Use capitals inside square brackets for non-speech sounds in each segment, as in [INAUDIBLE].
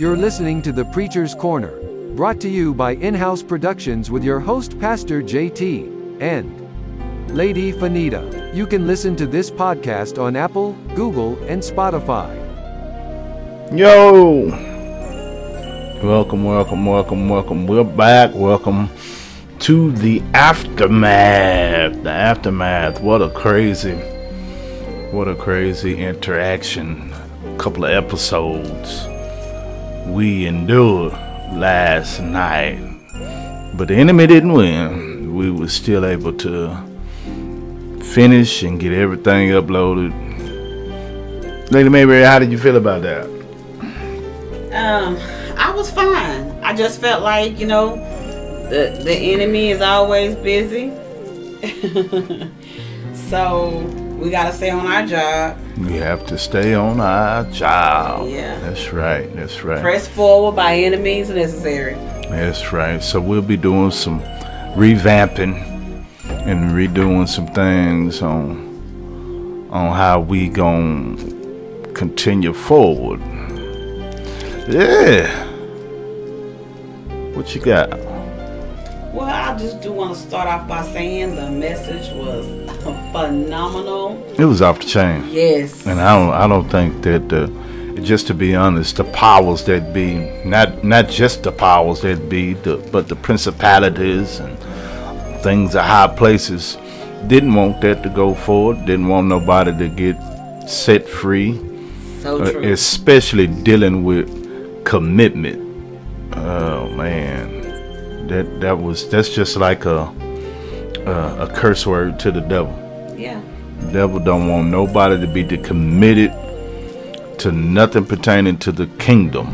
You're listening to The Preacher's Corner, brought to you by In House Productions with your host, Pastor JT and Lady Fanita. You can listen to this podcast on Apple, Google, and Spotify. Yo! Welcome, welcome, welcome, welcome. We're back. Welcome to the aftermath. The aftermath. What a crazy, what a crazy interaction. A couple of episodes we endured last night. But the enemy didn't win. We were still able to finish and get everything uploaded. Lady Mayberry, how did you feel about that? Um, I was fine. I just felt like, you know, the the enemy is always busy. [LAUGHS] so we gotta stay on our job. We have to stay on our job. Yeah. That's right. That's right. Press forward by any means necessary. That's right. So we'll be doing some revamping and redoing some things on on how we gonna continue forward. Yeah. What you got? Well, I just do want to start off by saying the message was phenomenal. It was off the chain. Yes. And I don't I don't think that the just to be honest, the powers that be, not not just the powers that be, the, but the principalities and things of high places didn't want that to go forward, didn't want nobody to get set free, So uh, true. especially dealing with commitment. Oh man, that that was that's just like a a, a curse word to the devil. yeah. The devil don't want nobody to be committed to nothing pertaining to the kingdom.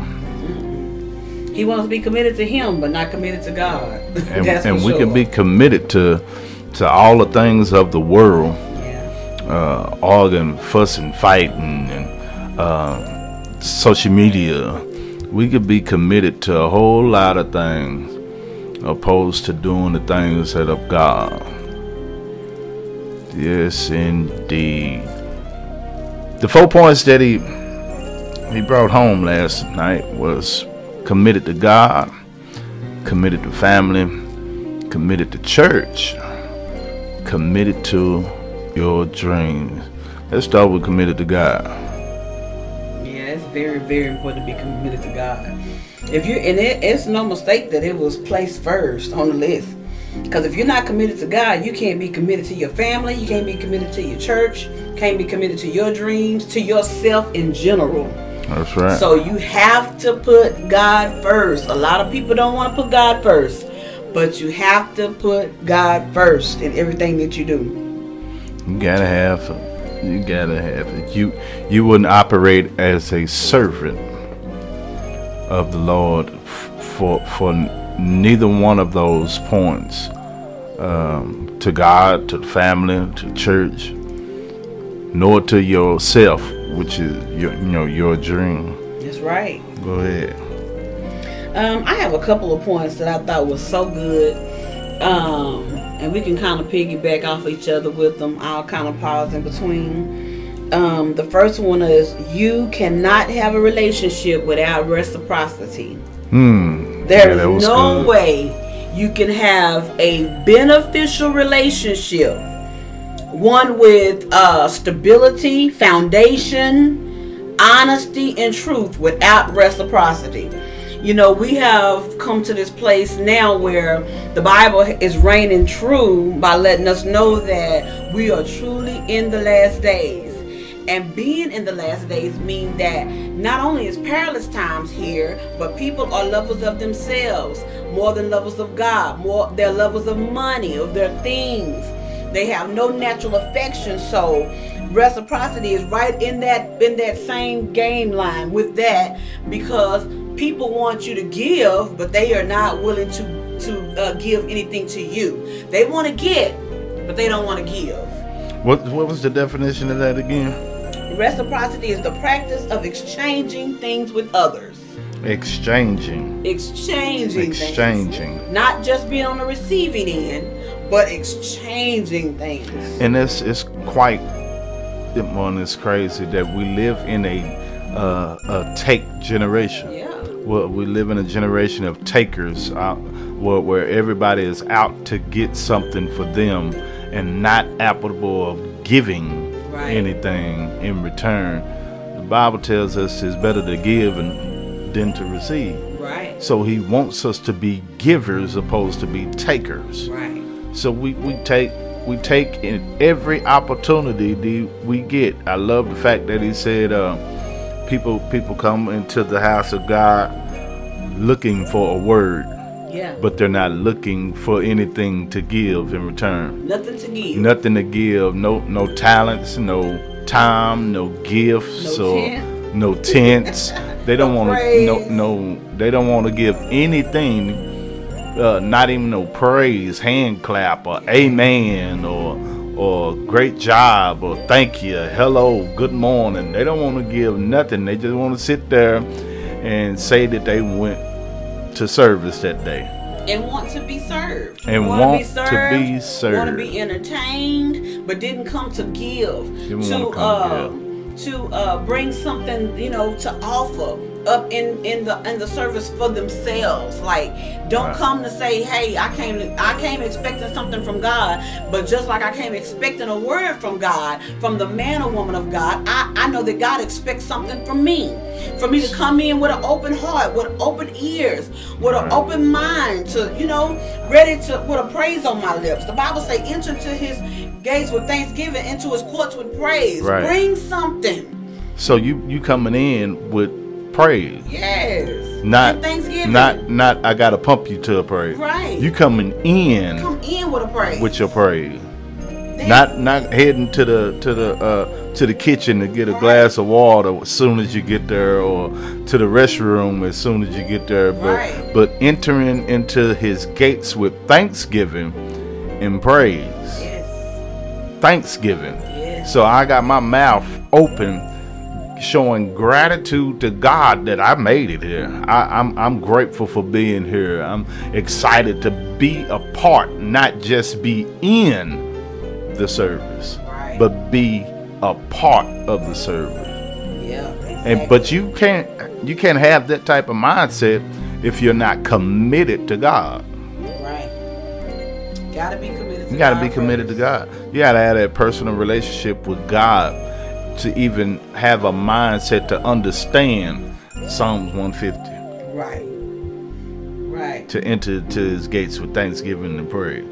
He wants to be committed to him, but not committed to God. [LAUGHS] And, and we sure. can be committed to to all the things of the world, Yeah. uh, arguing, fussing, fighting, and uh, social media. We could be committed to a whole lot of things opposed to doing the things that of God. Yes, indeed. The four points that he he brought home last night was committed to God, committed to family, committed to church, committed to your dreams. Let's start with committed to God. Yeah, it's very, very important to be committed to God. If you and it, it's no mistake that it was placed first on the list. Because if you're not committed to God, you can't be committed to your family, you can't be committed to your church, can't be committed to your dreams, to yourself in general. That's right. So you have to put God first. A lot of people don't want to put God first, but you have to put God first in everything that you do. You gotta have you gotta have it. You you wouldn't operate as a servant of the Lord f- for for neither one of those points. Um, to God, to the family, to church, nor to yourself, which is your you know your dream. That's right. Go ahead. Um, I have a couple of points that I thought was so good. Um, and we can kind of piggyback off each other with them. I'll kind of pause in between. Um, the first one is you cannot have a relationship without reciprocity. Hmm. There Yeah, is no good. way you can have a beneficial relationship, one with uh, stability, foundation, honesty, and truth without reciprocity. You know, we have come to this place now where the Bible is reigning true by letting us know that we are truly in the last days. And being in the last days mean that not only is perilous times here, but people are lovers of themselves more than lovers of God. More they're lovers of money, of their things. They have no natural affection, so reciprocity is right in that in that same game line with that because people want you to give, but they are not willing to to uh, give anything to you. They want to get, but they don't want to give. What what was the definition of that again? Reciprocity is the practice of exchanging things with others. Exchanging. Exchanging. Exchanging. Things. Not just being on the receiving end, but exchanging things. and it's it's quite one is crazy that we live in a uh, a take generation Yeah. well, we live in a generation of takers, uh, where, where everybody is out to get something for them, and not applicable of giving Right. anything in return. The Bible tells us it's better to give and, than to receive. Right. So He wants us to be givers opposed to be takers. Right. So we, we take we take in every opportunity that we get. I love the fact that he said uh, people people come into the house of God looking for a word, Yeah. but they're not looking for anything to give in return. Nothing to give. Nothing to give. No no talents. No time. No gifts. No or tent. no tents. [LAUGHS] They don't No want to. No no. They don't want to give anything uh, not even no praise, hand clap, or amen, or or great job, or thank you, hello, good morning. They don't want to give nothing. They just want to sit there and say that they went to service that day. and want to be served. And Wanna want to be served. Want to be entertained, but didn't come to give. Didn't to uh, to uh, bring something, you know, to offer up in in the in the service for themselves. Like, don't Right. come to say, "Hey, I came I came expecting something from God," but just like I came expecting a word from God, from the man or woman of God, I I know that God expects something from me. For me to come in with an open heart, with open ears, with an Right. open mind, to you know, ready to with a praise on my lips. The Bible say, "Enter to His gates with thanksgiving, into His courts with praise." Right. Bring something. So you you coming in with praise, Yes. not And thanksgiving. not not I gotta pump you to a praise. Right. You coming in come in with a praise. with your praise. Not not heading to the to the uh, to the kitchen to get a glass of water as soon as you get there, or to the restroom as soon as you get there, but Right. but entering into His gates with thanksgiving and praise. Yes. Thanksgiving. Yes. So I got my mouth open, showing gratitude to God that I made it here. I, I'm I'm grateful for being here. I'm excited to be a part, not just be in the service, Right. but be a part of the service. Yeah. And but you can't you can't have that type of mindset if you're not committed to God. Right. Gotta be committed. To You got to God be committed to. God. You got to have that personal relationship with God to even have a mindset to understand Psalms 150 Right. Right. to enter to his gates with thanksgiving and praise.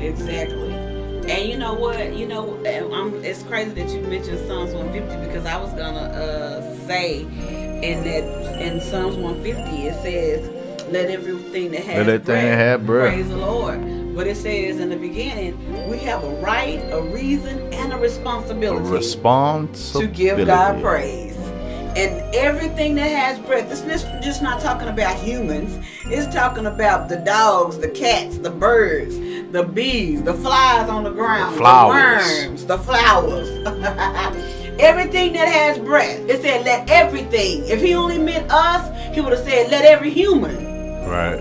Exactly. And you know what? You know, I'm, it's crazy that you mentioned Psalms 150 because I was gonna uh, say in that in Psalms 150 it says, "Let everything that has Let breath that have breath." praise the Lord." But it says in the beginning, we have a right, a reason, and a A responsibility responsibility. to give God praise. And everything that has breath, it's just, just not talking about humans. It's talking about the dogs, the cats, the birds, the bees, the flies on the ground, The flowers. the worms, the flowers. [LAUGHS] everything that has breath. It said, let everything. If he only meant us, he would have said, let every human Right.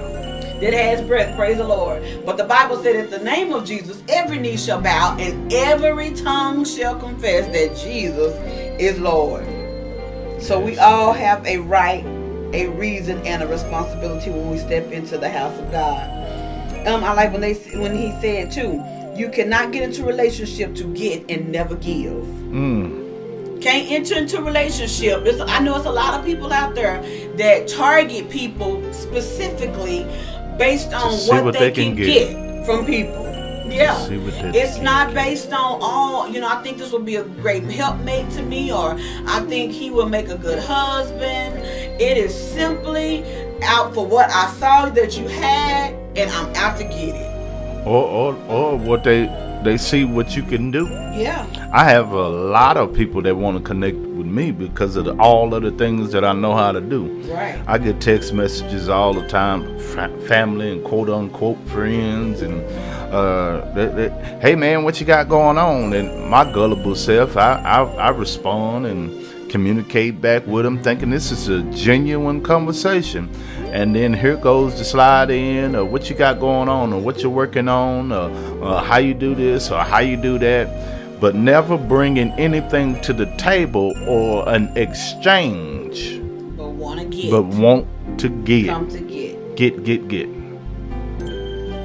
That has breath, praise the Lord. But the Bible said, at the name of Jesus, every knee shall bow and every tongue shall confess that Jesus is Lord. So we all have a right, a reason, and a responsibility when we step into the house of God. Um, I like when they when he said too, you cannot get into relationship to get and never give Mm. can't enter into relationship. It's, I know it's a lot of people out there that target people specifically based on what, what they, they can can, get. get. from people. Yeah. See what they It's not based on all, you know, I think this would be a great helpmate to me, or I think he will make a good husband. It is simply out for what I saw that you had, and I'm out to get it. Or, or or what they they see what you can do. Yeah. I have a lot of people that want to connect with me because of the, all of the things that I know how to do. Right. I get text messages all the time, family and quote unquote friends, and uh, they, they, hey man, what you got going on? And my gullible self, I, I, I respond and communicate back with them, thinking this is a genuine conversation. And then here goes the slide in, or what you got going on, or what you're working on, or, or how you do this, or how you do that, but never bringing anything to the table or an exchange But want to get. but want to get. come to get. Get, get, get.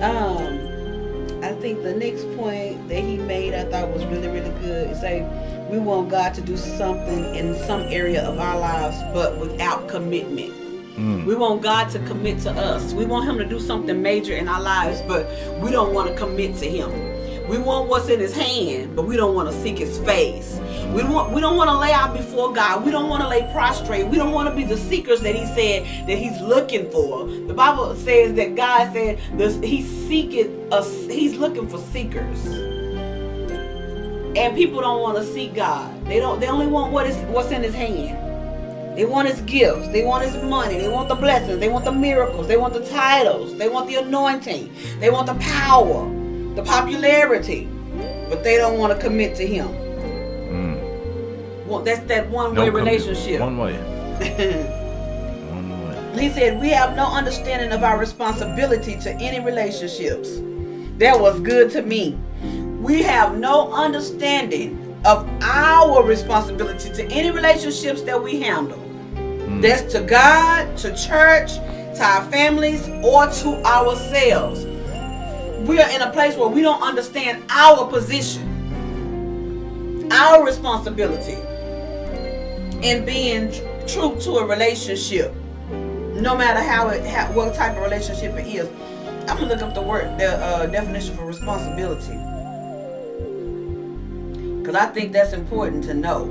Um, I think the next point that he made I thought was really, really good. Is say we want God to do something in some area of our lives, but without commitment. Mm. We want God to commit to us. We want Him to do something major in our lives, but we don't want to commit to Him. We want what's in His hand, but we don't want to seek His face. We don't want, we don't want to lay out before God. We don't want to lay prostrate. We don't want to be the seekers that He said that He's looking for. The Bible says that God said this, He's seeking us. He's looking for seekers. And people don't want to seek God. They don't. They only want what is what's in His hand. They want his gifts. They want his money. They want the blessings. They want the miracles. They want the titles. They want the anointing. They want the power, the popularity. But they don't want to commit to him. Mm. Well, that's that one-way Don't relationship. One way. [LAUGHS] One way. he said, We have no understanding of our responsibility to any relationships. That was good to me. We have no understanding of our responsibility to any relationships that we handle. That's to God, to church, to our families, or to ourselves. We are in a place where we don't understand our position, our responsibility in being true to a relationship, no matter how it, how, what type of relationship it is. I'm gonna look up the word, the uh, definition for responsibility, because I think that's important to know.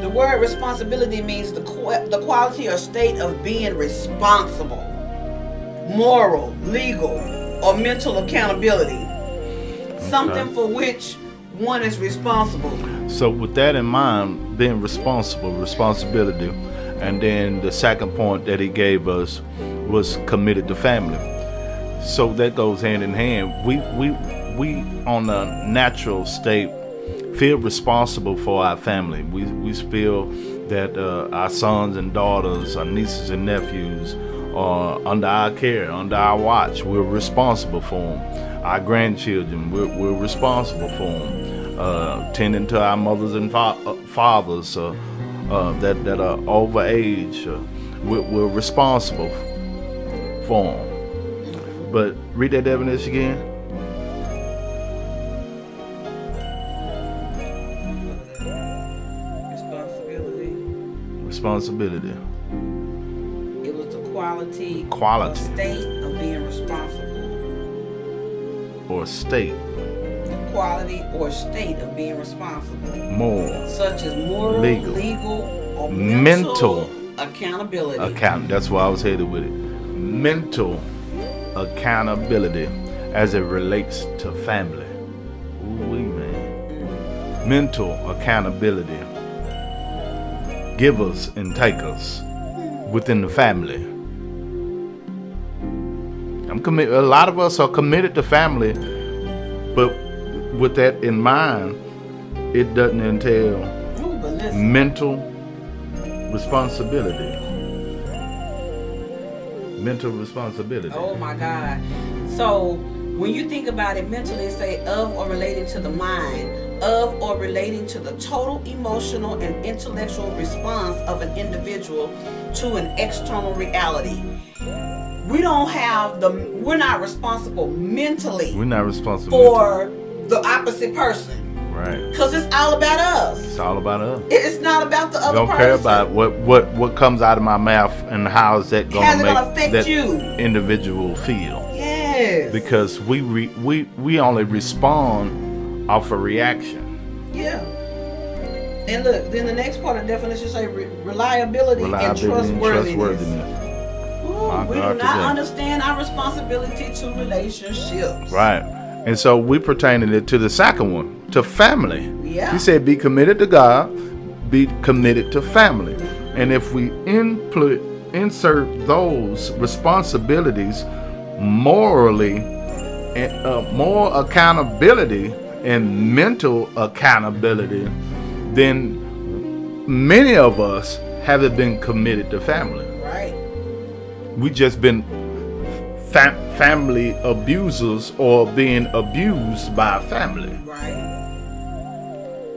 The word responsibility means the qu- the quality or state of being responsible, moral, legal, or mental accountability. Something for which one is responsible. So with that in mind, being responsible, responsibility, and then the second point that he gave us was committed to family. So that goes hand in hand. We we we on a natural state feel responsible for our family. We we feel that uh, our sons and daughters, our nieces and nephews are under our care, under our watch. We're responsible for them. Our grandchildren, we're, we're responsible for them. Uh, tending to our mothers and fa- uh, fathers uh, uh, that that are over age, uh, we're, we're responsible for them. But read that definition again. Responsibility. It was the quality, Quality. or state of being responsible. or state, The quality or state of being responsible, more such as moral, Legal. legal, or Mental. mental, accountability. account. That's why I was headed with it. Mental accountability as it relates to family. Ooh, man. Mental accountability. Give us and take us within the family. I'm committed. A lot of us are committed to family, but with that in mind, it doesn't entail mental responsibility. Mental responsibility. oh my God. So when you think about it mentally, say of or related to the mind, of or relating to the total emotional and intellectual response of an individual to an external reality. We don't have the, we're not responsible mentally We're not responsible. for the opposite person right. because it's all about us. It's all about us. It's not about the other person. Don't person. care about what what what comes out of my mouth and how is that gonna make gonna affect that you? individual feel. Yes. Because we re, we we only respond off a reaction. Yeah. And look, then the next part of the definition say re- reliability, and Reliability and trustworthiness. trustworthiness. Ooh, we do not today. understand our responsibility to relationships. Right. And so we pertaining it to the second one, to family. Yeah. He said, be committed to God, be committed to family. And if we input, insert those responsibilities morally, and uh, more accountability and mental accountability, then many of us haven't been committed to family. Right. We just been fam- family abusers or being abused by family. Right.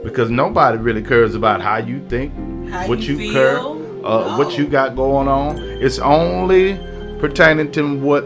because nobody really cares about how you think, How what you you, care, uh, what you got going on. It's only pertaining to what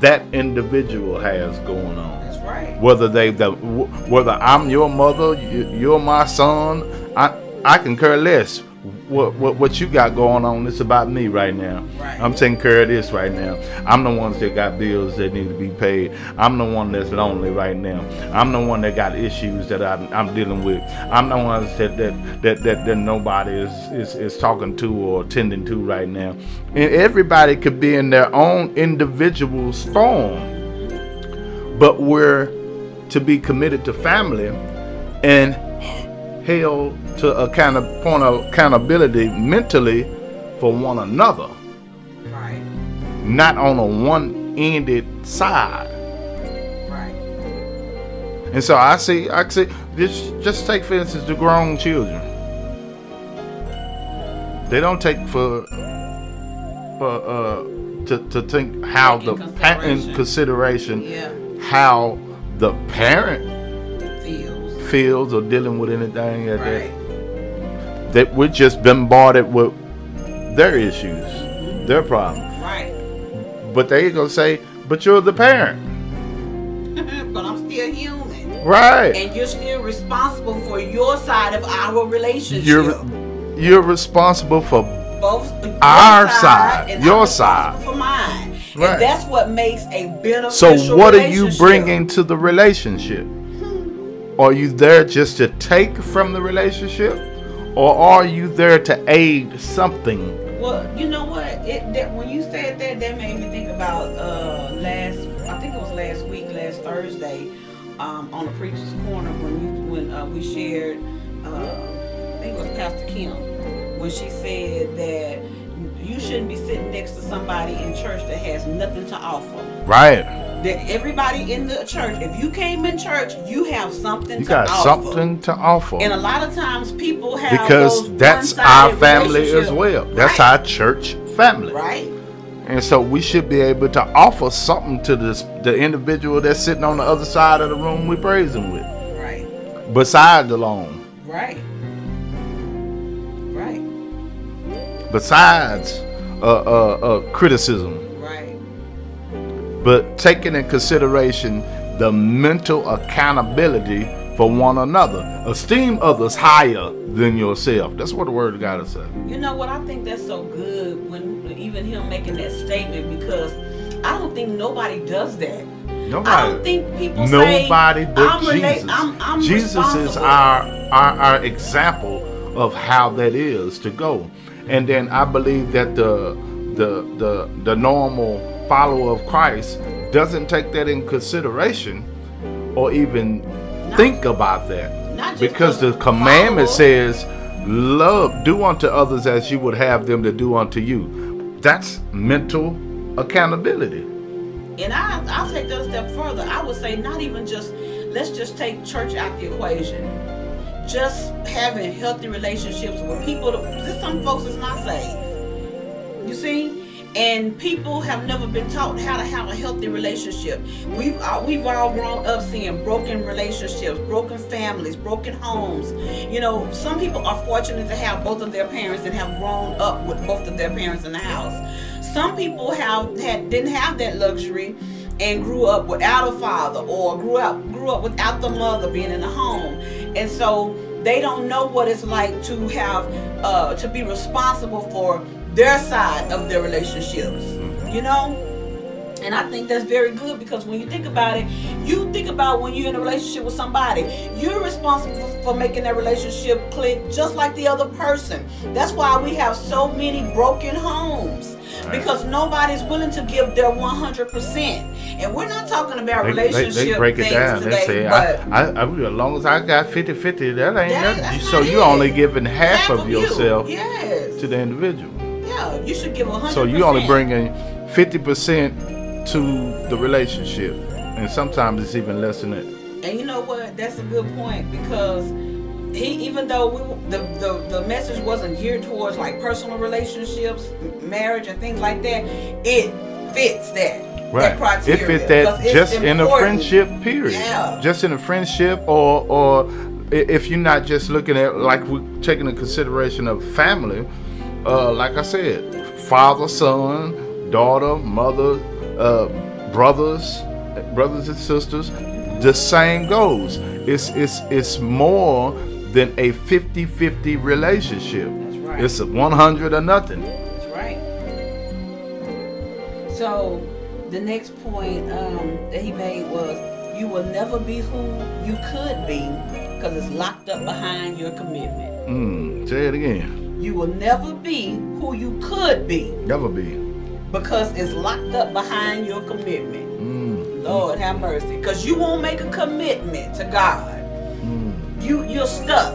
that individual has going on. Right. Whether they, the, whether I'm your mother, you, you're my son, I, I can care less. What, what, what you got going on? It's about me right now. Right. I'm taking care of this right now. I'm the ones that got bills that need to be paid. I'm the one that's lonely right now. I'm the one that got issues that I'm, I'm dealing with. I'm the ones that that, that, that, that nobody is, is, is talking to or attending to right now. And everybody could be in their own individual storm but we're to be committed to family and held to a kind of point of accountability mentally for one another, Right. not on a one-ended side. Right. And so I see, I see. Just, just take for instance the grown children. They don't take for, for uh, to to think how in the pa- in consideration. consideration Yeah. How the parent Feels. feels or dealing with anything that Right. that, that we're just bombarded with their issues, their problems. Right. But they gonna say, "But you're the parent, [LAUGHS] but I'm still human. right? And you're still responsible for your side of our relationship. You're you're responsible for both your Our side, and your side. for mine. Right. And that's what makes a beneficial So what are you bringing to the relationship? Are you there just to take from the relationship, or are you there to aid something? Well, you know what? It that when you said that, that made me think about uh last. I think it was last week, last Thursday, um, on the preacher's corner when we when uh, we shared. Uh, I think it was Pastor Kim when she said that you shouldn't be sitting next to somebody in church that has nothing to offer. Right. That everybody in the church, if you came in church, you have something You to got offer. something to offer. And a lot of times people have because that's our family as well. That's right. our church family. right. And so we should be able to offer something to this the individual that's sitting on the other side of the room we praising with. Right. Besides the loan. Right. Besides uh, uh, uh, criticism. Right. But taking in consideration the mental accountability for one another. Esteem others higher than yourself. That's what the word of God is saying. You know what? I think that's so good when even him making that statement because I don't think nobody does that. Nobody. I don't think people say Nobody but I'm Jesus. I'm, I'm Jesus is our, our our example of how that is to go. And then I believe that the the the the normal follower of Christ doesn't take that in consideration or even think about that. Because the commandment follower. says, Love, do unto others as you would have them to do unto you. That's mental accountability. And I, I'll take that a step further. I would say not even just, let's just take church out the equation. Just having healthy relationships with people. There's some folks that's not saved. You see? And people have never been taught how to have a healthy relationship. We've uh, we've all grown up seeing broken relationships, broken families, broken homes. You know, some people are fortunate to have both of their parents and have grown up with both of their parents in the house. Some people have had didn't have that luxury and grew up without a father or grew up grew up without the mother being in the home. And so they don't know what it's like to have uh, to be responsible for their side of their relationships. You know? And I think that's very good because when you think about it, you think about when you're in a relationship with somebody, you're responsible for, for making that relationship click just like the other person. That's why we have so many broken homes because nobody's willing to give their 100%. And we're not talking about They, they, relationship they break it down. today, They say, I, I, I, as long as I got 50 50, that ain't That- nothing. So not you it. only giving half, half of you. yourself Yes. to the individual. Yeah, you should give 100%. So you only bringing 50% to the relationship. And sometimes it's even less than that. And you know what? That's a good point because he, even though we, the, the the message wasn't geared towards like personal relationships, marriage, and things like that, it fits that. That criteria. If it's that just in a friendship period. Yeah. Just in a friendship or or if you're not just looking at like we taking into consideration of family, uh, like I said, father, son, daughter, mother, uh, brothers, brothers and sisters, the same goes. It's it's it's more than a 50-50 relationship. That's right. It's a 100 or nothing. That's right. So the next point um, that he made was you will never be who you could be because it's locked up behind your commitment. Mm, say it again. You will never be who you could be Never be. because it's locked up behind your commitment. Mm, Lord have mercy. Because you won't make a commitment to God. You you're stuck.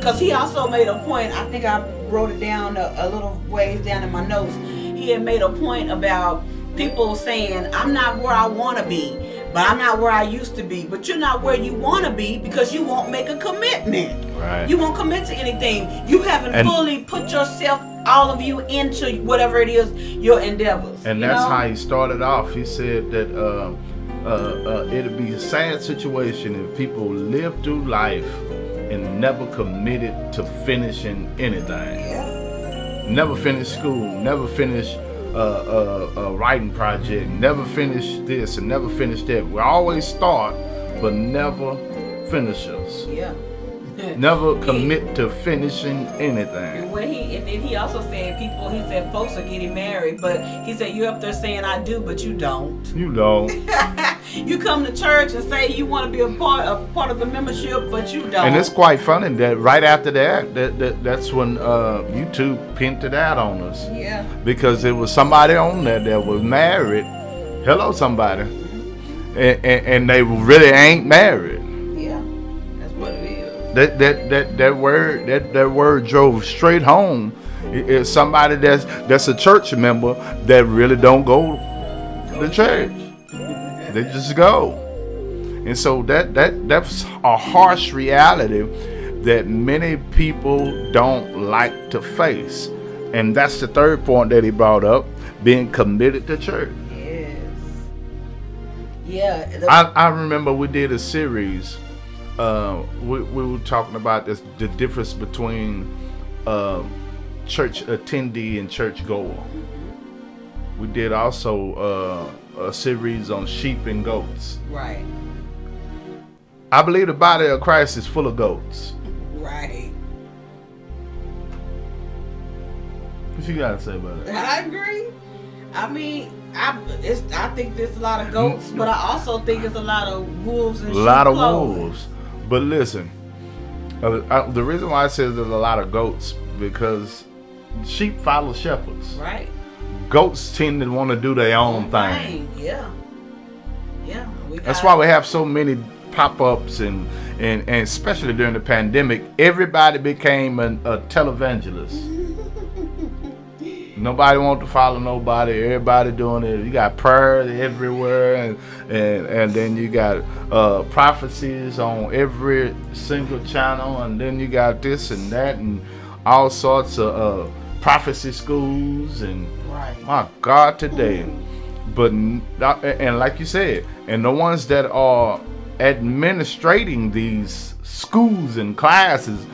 Cause he also made a point. I think I wrote it down a, a little ways down in my notes. He had made a point about people saying, "I'm not where I want to be, but I'm not where I used to be." But you're not where you want to be because you won't make a commitment. right. You won't commit to anything. You haven't And- fully put yourself, all of you, into whatever it is your endeavors. And that's know? how he started off. He said that uh, uh, uh, it'd be a sad situation if people live through life and never committed to finishing anything. Never finish school, never finish uh, uh, a writing project, never finish this and never finish that. We always start, but never finish us. Yeah. [LAUGHS] Never commit to finishing anything. when he and then he also said people he said folks are getting married, but he said you're up there saying I do, but you don't. You don't. [LAUGHS] you come to church and say you want to be a part a part of the membership, but you don't. And it's quite funny that right after that, that, that that's when uh, YouTube pinned it out on us yeah, because it was somebody on there that was married. Hello, somebody, and, and, and they really ain't married. That that that that word that that word drove straight home. It- It's somebody that's that's a church member that really don't go to church. They just go. And so that that that's a harsh reality that many people don't like to face. And that's the third point that he brought up, being committed to church. Yes. Yeah. I, I remember we did a series. Uh, we, we were talking about this, the difference between uh, church attendee and church goer. We did also uh, a series on sheep and goats. right. I believe the body of Christ is full of goats. Right. What you gotta say about it? I agree. I mean, I it's I think there's a lot of goats, but I also think there's a lot of wolves and sheep. A lot of wolves. But listen, uh, uh, the reason why I said there's a lot of goats because sheep follow shepherds. Right. Goats tend to want to do their own thing. Yeah. Yeah. We why we have so many pop-ups and and, and especially during the pandemic, everybody became an, a televangelist. Nobody want to follow nobody. Everybody doing it. You got prayer everywhere, and and, and then you got uh, prophecies on every single channel, and then you got this and that, and all sorts of uh, prophecy schools, and Right. my God, today. But and like you said, and the ones that are administrating these schools and classes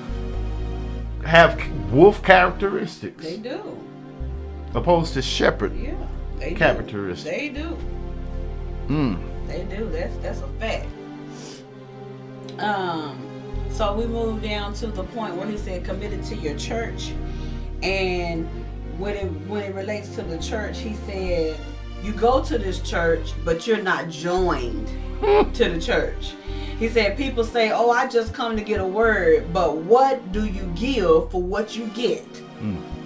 have wolf characteristics They do. Opposed to shepherd. Yeah. They Characteristics. Do. They do. Mm. They do. That's that's a fact. Um, so we move down to the point where he said committed to your church, and when it when it relates to the church, he said you go to this church, but you're not joined [LAUGHS] to the church. He said people say, "Oh, I just come to get a word," but what do you give for what you get?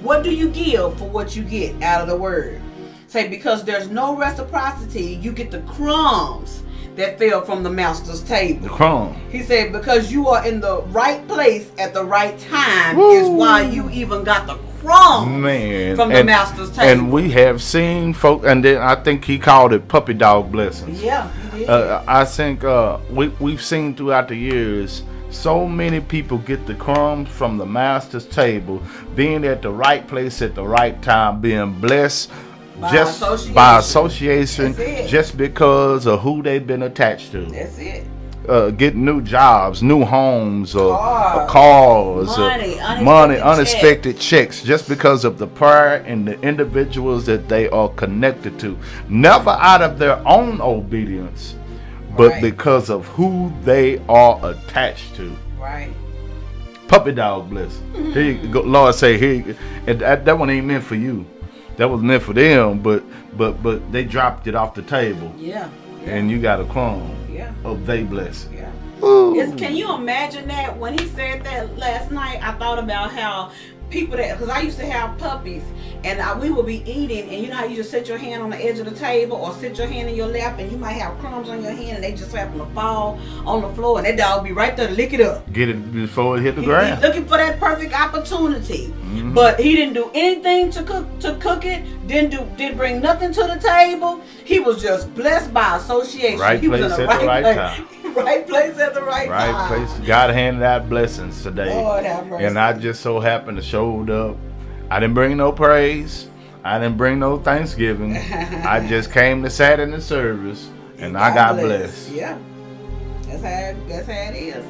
What do you give for what you get out of the word? Say, because there's no reciprocity, you get the crumbs that fell from the master's table. The crumb. He said, because you are in the right place at the right time Woo. is why you even got the crumbs Man. from the and, master's table. and we have seen folk, and then I think he called it puppy dog blessings. yeah, he did. Uh, I think uh, we, we've seen throughout the years so many people get the crumbs from the master's table, being at the right place at the right time, being blessed By just by association. association, That's it. just because of who they've been attached to. That's it. uh, getting new jobs, new homes, or, or Cars, uh, cars, or money, unexpected money, unexpected checks, just because of the prayer and the individuals that they are connected to. Never out of their own obedience, but Right. because of who they are attached to. Right. Puppy dog bliss. Here you mm-hmm. go, Lord say here, you- and that, that one ain't meant for you. That was meant for them, but but but they dropped it off the table, Yeah. and you got a crumb Yeah. of they blessing. Yeah. Ooh. Is, can you imagine that when he said that last night? I thought about how people that because I used to have puppies and I, we would be eating and you know how you just sit your hand on the edge of the table or sit your hand in your lap and you might have crumbs on your hand and they just happen to fall on the floor and that dog be right there to lick it up. Get it before it hit the He- ground. Looking for that perfect opportunity, Mhm. but he didn't do anything to cook to cook it. Didn't do didn't bring nothing to the table. He was just blessed by association. Right he was place in at the right place, time. [LAUGHS] right place at the right, Right time. place. God handed out blessings today. Lord have mercy. And I just so happened to showed up. I didn't bring no praise. I didn't bring no Thanksgiving. I [LAUGHS] just came to sat in the service and I got blessed. Yeah, that's how that's how it is.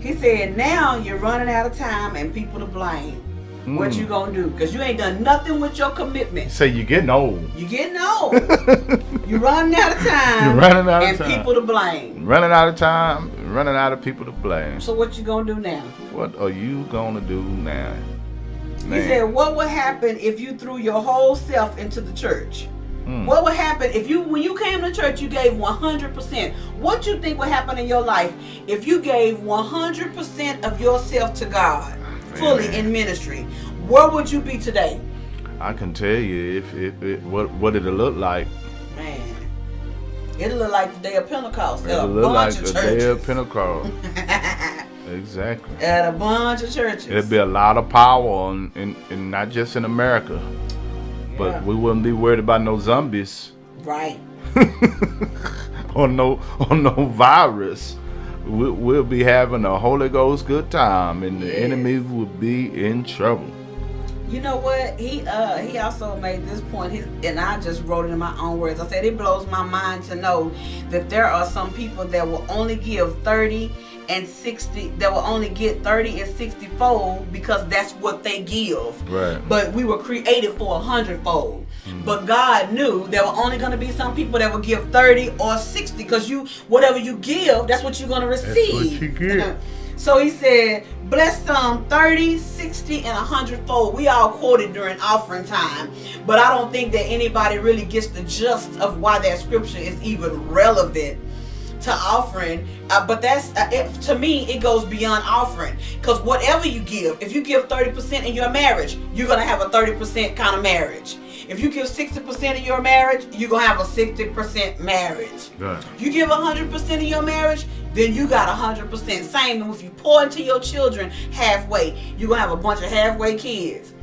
He said, "Now you're running out of time and people to blame. What Mm. you gonna do? Because you ain't done nothing with your commitment. Say you're getting old. You getting old. [LAUGHS] you running out of time. You're running out of and time. people to blame. Running out of time, running out of people to blame. So what you gonna do now? What are you gonna do now? He said, "What would happen if you threw your whole self into the church?" Mm. What would happen if you, when you came to church, you gave 100%? What you think would happen in your life if you gave 100% of yourself to God, fully in ministry? Where would you be today? I can tell you if, if, if what what it'll look like. Man, it'll look like the day of Pentecost at It'll a look like the of day of. Pentecost. [LAUGHS] exactly. at a bunch of churches. It'd be a lot of power, in, in, in not just in America, but Yeah. we wouldn't be worried about no zombies right. [LAUGHS] or no or no virus. We, we'll be having a Holy Ghost good time, and the Yes. enemy would be in trouble. You know what? He uh he also made this point. He, and I just wrote it in my own words. I said it blows my mind to know that there are some people that will only give thirty and sixty. That will only get thirty and sixty fold because that's what they give. Right. But we were created for a hundred hundredfold. But God knew there were only going to be some people that would give 30 or 60 because you, whatever you give, that's what you're going to receive. [LAUGHS] so he said, bless some 30, 60, and 100 fold. We all quoted during offering time. But I don't think that anybody really gets the gist of why that scripture is even relevant to offering uh, but that's uh, it, to me it goes beyond offering. Because whatever you give if you give 30% in your marriage you're gonna have a 30% kind of marriage. If you give 60% in your marriage you're gonna have a 60% marriage. Right. you give 100% in your marriage then you got 100% same and if you pour into your children halfway. You're gonna have a bunch of halfway kids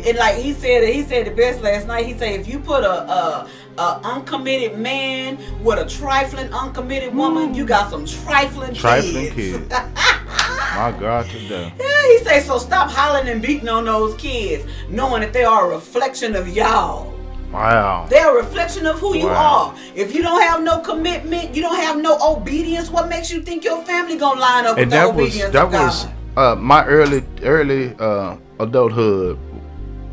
and like he said he said the best last night he said if you put a, a, a uncommitted man with a trifling uncommitted woman you got some trifling, Trifling kids, kids. [LAUGHS] My God, today. yeah, he said so stop hollering and beating on those kids knowing that they are a reflection of y'all Wow. they're a reflection of who you Wow. are. If you don't have no commitment, you don't have no obedience, what makes you think your family gonna line up with and the that was obedience that was uh, my early early uh, adulthood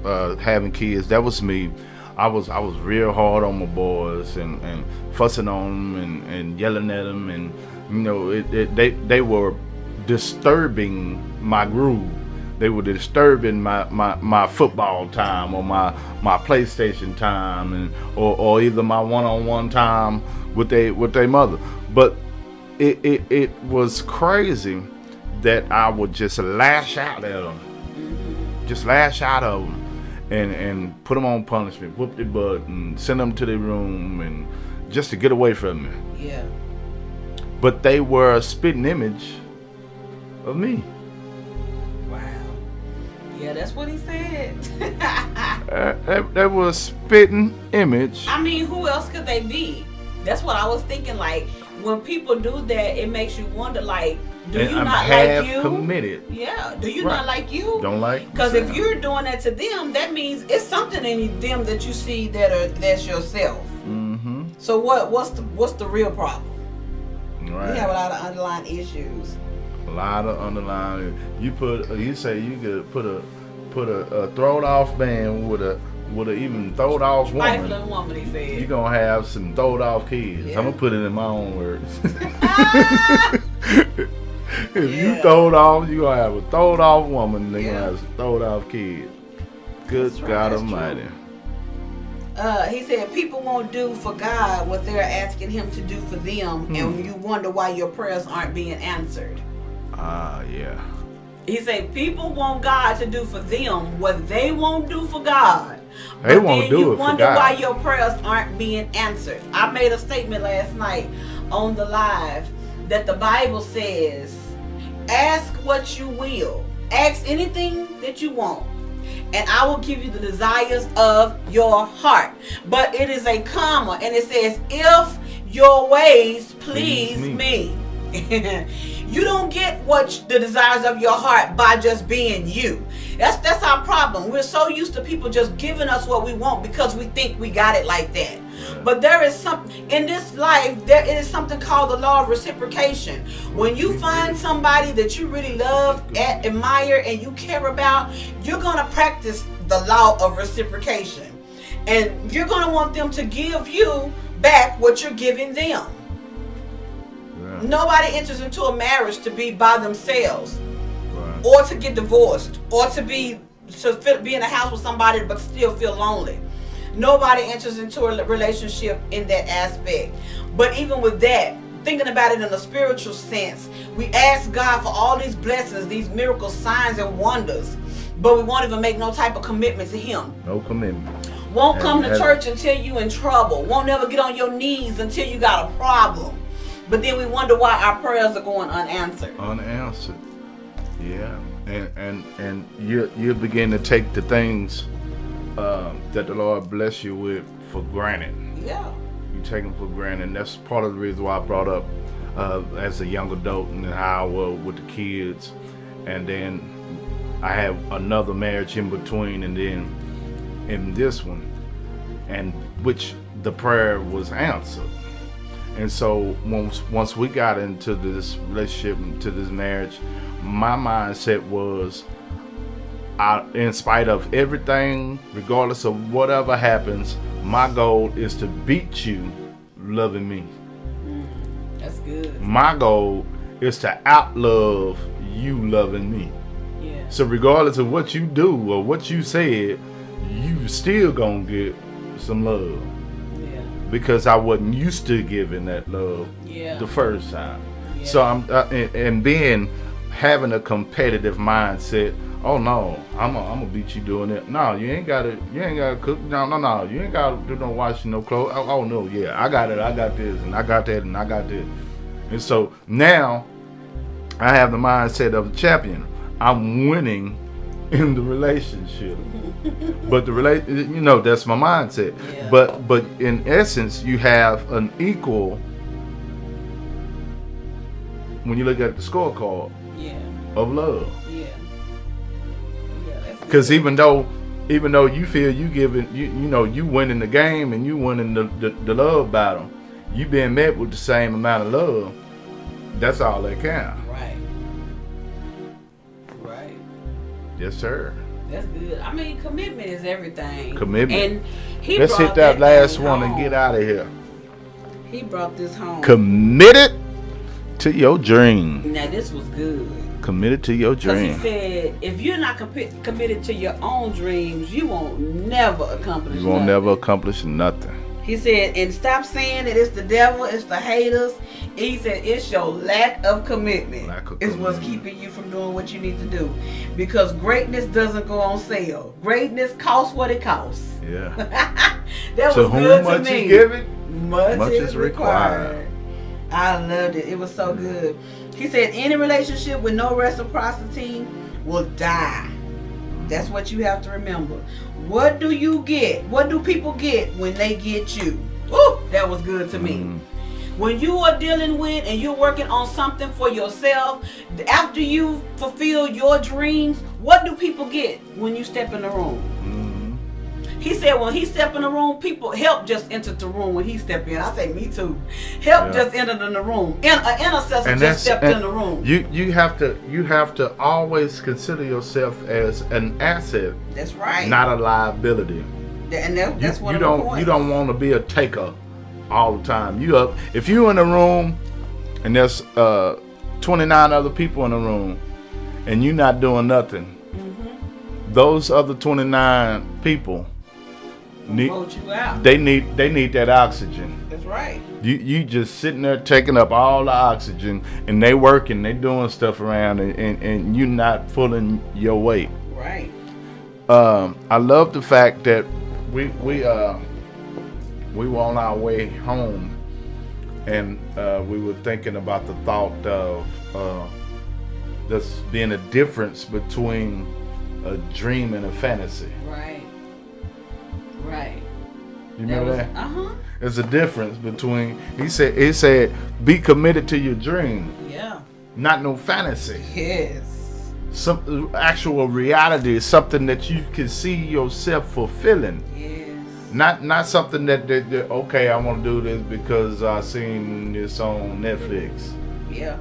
uh, having kids that was me. I was I was real hard on my boys and, and fussing on them and, and yelling at them and you know it, it, they they were disturbing my groove. They were disturbing my, my, my football time or my, my PlayStation time and or, or either my one-on-one time with they with their mother. But it, it, it was crazy that I would just lash out at them, just lash out of them, and and put them on punishment, whoop their butt, and send them to their room, and just to get away from me. yeah. But they were a spitting image of me. Wow. Yeah, that's what he said. Uh, they, they were a spitting image. I mean, who else could they be? That's what I was thinking. Like when people do that, it makes you wonder. Like, do and you I'm not half like you? committed. Yeah. Do you Right. not like you? Don't like Because if you're doing that to them, that means it's something in them that you see that are that's yourself. Mm-hmm. So what? What's the what's the real problem? Right. We have a lot of underlying issues. A lot of underlying. You put. uh, You say you could put a put a, a throwed off man with a with a even throwed off woman. Woman, he said. You gonna have some throwed off kids. Yeah. I'm gonna put it in my own words. [LAUGHS] [LAUGHS] if you throw it off, you're gonna have a throwed off woman. and They Yeah. gonna have some throwed off kid. Good That's God that's Almighty. Uh, he said people won't do for God what they're asking Him to do for them, Hmm. and you wonder why your prayers aren't being answered. Ah, yeah. He said people want God to do for them what they won't do for God. They But won't then do you it for wonder God. why your prayers aren't being answered. I made a statement last night on the live that the Bible says, "Ask what you will, ask anything that you want." And I will give you the desires of your heart. But it is a comma, and it says, if your ways please, Please me. [LAUGHS] you don't get what the desires of your heart by just being you. That's that's our problem. We're so used to people just giving us what we want because we think we got it like that. But there is something in this life. There is something called the law of reciprocation. When you find somebody that you really love, ad- admire, and you care about, you're gonna practice the law of reciprocation, and you're gonna want them to give you back what you're giving them. yeah. Nobody enters into a marriage to be by themselves Right. or to get divorced or to be to fit, be in a house with somebody but still feel lonely. Nobody enters into a relationship in that aspect. But even with that, thinking about it in a spiritual sense, we ask God for all these blessings, these miracles, signs, and wonders, but we won't even make no type of commitment to Him. No commitment. Won't And- come to church until you in trouble. Won't never get on your knees until you got a problem. But then we wonder why our prayers are going unanswered. unanswered. Yeah, and and and you you begin to take the things um, that the Lord bless you with for granted. Yeah. You take them for granted. And that's part of the reason why I brought up uh, as a young adult and how I was with the kids, and then I have another marriage in between, and then in this one, and which the prayer was answered. And so once once we got into this relationship, into this marriage, my mindset was, I, in spite of everything, regardless of whatever happens, my goal is to beat you loving me. That's good. My goal is to outlove you loving me. Yeah. So regardless of what you do or what you said, you still gonna get some love Yeah. because I wasn't used to giving that love Yeah. the first time. Yeah. So I'm uh, and, and then having a competitive mindset. Oh no, I'm gonna I'm gonna beat you doing it. No, you ain't gotta you ain't gotta cook. No, no, no, you ain't gotta do no washing, no clothes. Oh, oh no, yeah, I got it. I got this, and I got that, and I got this. And so now I have the mindset of a champion. I'm winning in the relationship. but the relate you know that's my mindset. Yeah. But but in essence you have an equal when you look at the scorecard Yeah. of love. Yeah. Yeah. that's Because even though even though you feel you giving you you know you winning the game and you winning the, the, the love battle, you being met with the same amount of love. That's all that count. Right. Right. Yes, sir. That's good. I mean, commitment is everything. Commitment. And he Let's hit that last thing one and get out of here. He brought this home. Committed to your dream. now this was good. Committed to your Because he said, if you're not compi- committed to your own dreams, you won't never accomplish You won't nothing. never accomplish nothing. He said, and stop saying that it's the devil, it's the haters. He said, it's your lack of commitment Lack of is what's keeping you from doing what you need to do. Because greatness doesn't go on sale. Greatness costs what it costs. Yeah. [LAUGHS] that was whom good much to me. you give it, much, much is is required. required. I loved it. It was so mm. good. He said, any relationship with no reciprocity will die. That's what you have to remember. What do you get? What do people get when they get you? Ooh, that was good to me. Mm. When you are dealing with and you're working on something for yourself, after you fulfill your dreams, what do people get when you step in the room? Mhm. He said when he stepped in the room, people help just entered the room when he stepped in. I say me too. Help Yeah. just entered in the room. In, an intercessor and just stepped in the room. You you have to you have to always consider yourself as an asset, that's right. not a liability. and that, You, that's one you the don't points. you don't want to be a taker all the time. You up if you in a room and there's uh 29 other people in the room and you're not doing nothing. Mm-hmm. Those other 29 people need Vote you out. they need they need that oxygen. That's right. You you just sitting there taking up all the oxygen and they working, they doing stuff around and, and, and you not pulling your weight. Right. Um, I love the fact that we we uh we were on our way home and uh, we were thinking about the thought of uh, there's being a difference between a dream and a fantasy. Right. Right. You remember that? Uh huh. There's a difference between he said he said be committed to your dream, Yeah. not no fantasy. Yes. Some actual reality is something that you can see yourself fulfilling. Yes. Not not something that, that, that okay, I want to do this because I seen this on Netflix. Yeah.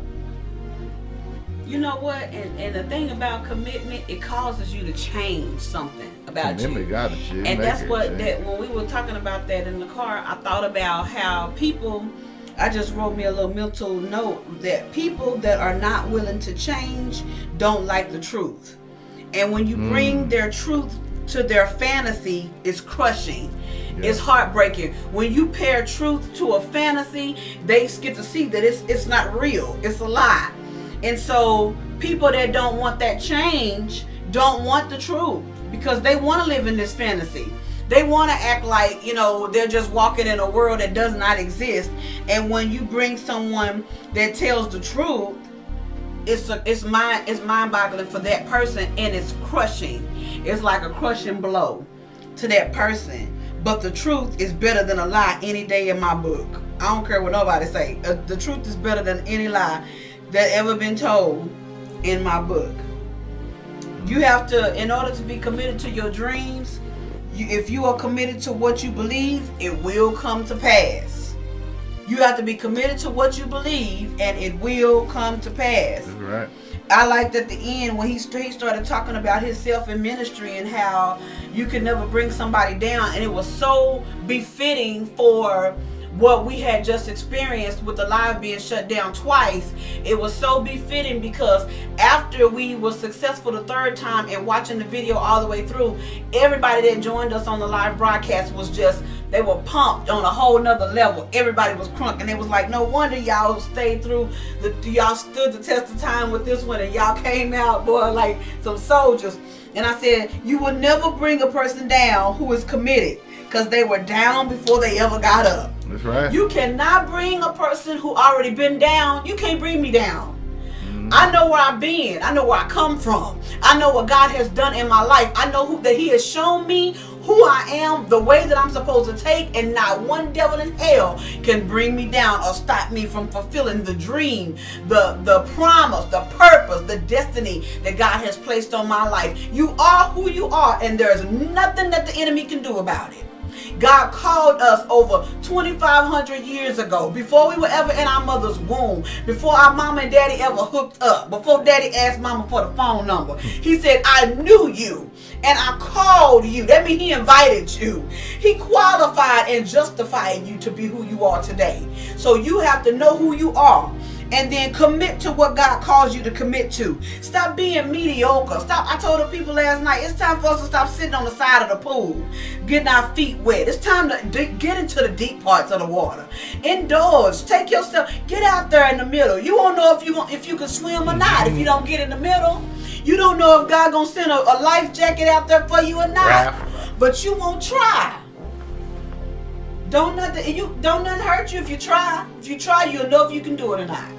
You know what? And, and the thing about commitment, it causes you to change something about Remember, you. got it, and that's what shit. that when we were talking about that in the car i thought about how people i just wrote me a little mental note that people that are not willing to change don't like the truth and when you Mm. bring their truth to their fantasy it's crushing Yeah. it's heartbreaking when you pair truth to a fantasy they get to see that it's it's not real it's a lie and so people that don't want that change don't want the truth because they want to live in this fantasy. They want to act like, you know, they're just walking in a world that does not exist. And when you bring someone that tells the truth, it's a, it's mind it's mind-boggling for that person and it's crushing. It's like a crushing blow to that person. But the truth is better than a lie any day in my book. I don't care what nobody say. Uh, the truth is better than any lie that ever been told in my book. You have to, in order to be committed to your dreams, you, if you are committed to what you believe, it will come to pass. You have to be committed to what you believe, and it will come to pass. That's right. I liked at the end when he, st- he started talking about himself in ministry and how you can never bring somebody down, and it was so befitting for what we had just experienced with the live being shut down twice. It was so befitting because after we were successful the third time and watching the video all the way through, everybody that joined us on the live broadcast was just they were pumped on a whole nother level. Everybody was crunk, and it was like no wonder y'all stayed through the y'all stood the test of time with this one, and y'all came out boy like some soldiers. And I said you will never bring a person down who is committed because they were down before they ever got up. That's right. You cannot bring a person who already been down. You can't bring me down. I know where I've been. I know where I come from. I know what God has done in my life. I know who, that He has shown me who I am, the way that I'm supposed to take, and not one devil in hell can bring me down or stop me from fulfilling the dream, the the promise, the purpose, the destiny that God has placed on my life. You are who you are, and there's nothing that the enemy can do about it. God called us over 2,500 years ago, before we were ever in our mother's womb, before our mama and daddy ever hooked up, before daddy asked mama for the phone number. He said, I knew you and I called you. That means he invited you. He qualified and justified you to be who you are today. So you have to know who you are and then commit to what God calls you to commit to. Stop being mediocre. Stop. I told the people last night, it's time for us to stop sitting on the side of the pool, getting our feet wet. It's time to get into the deep parts of the water. Indoors, take yourself, get out there in the middle. You won't know if you if you can swim or not if you don't get in the middle. You don't know if God gonna send a, a life jacket out there for you or not. But you won't try. Don't nothing you don't nothing hurt you if you try. If you try, you'll know if you can do it or not.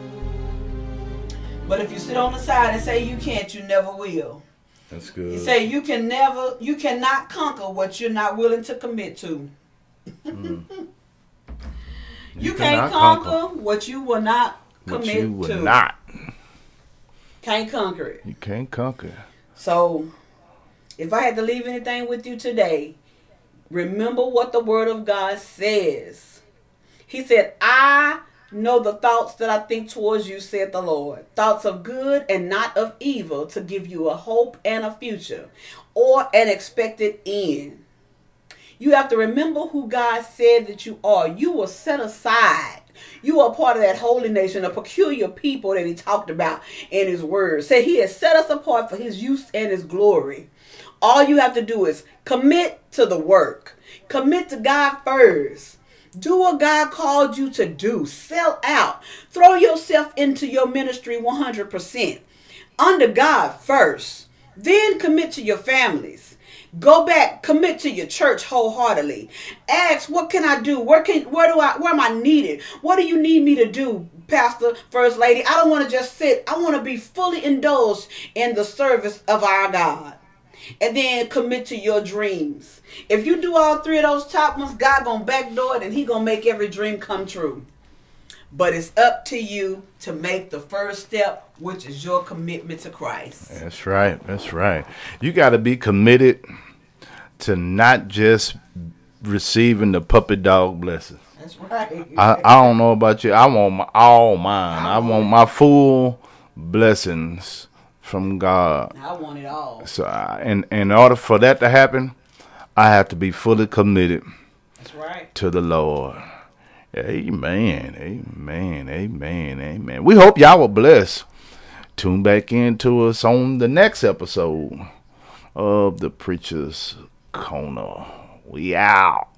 But if you sit on the side and say you can't, you never will. That's good. You say you can never, you cannot conquer what you're not willing to commit to. [LAUGHS] Hmm. you, can't conquer, conquer what you will not commit you will to. not. Can't conquer it. You can't conquer. So, if I had to leave anything with you today, Remember what the word of God says. He said, I know the thoughts that I think towards you, said the Lord. Thoughts of good and not of evil to give you a hope and a future or an expected end. You have to remember who God said that you are. You were set aside. You are part of that holy nation, a peculiar people that he talked about in his word. Say he has set us apart for his use and his glory. All you have to do is commit to the work. Commit to God first. Do what God called you to do. Sell out. Throw yourself into your ministry 100%. Under God first. Then commit to your families. Go back, commit to your church wholeheartedly. Ask, what can I do? Where can where do I where am I needed? What do you need me to do, Pastor, First Lady? I don't want to just sit. I want to be fully indulged in the service of our God. And then commit to your dreams. If you do all three of those top ones, God gonna backdoor it and He gonna make every dream come true. But it's up to you to make the first step, which is your commitment to Christ. That's right. That's right. You got to be committed to not just receiving the puppy dog blessings. That's right. I, I don't know about you. I want my, all mine. I want my full blessings from God. I want it all. So, I, in in order for that to happen, I have to be fully committed That's right. to the Lord. Amen. Amen. Amen. Amen. We hope y'all were blessed. Tune back into us on the next episode of the Preacher's Corner. We out.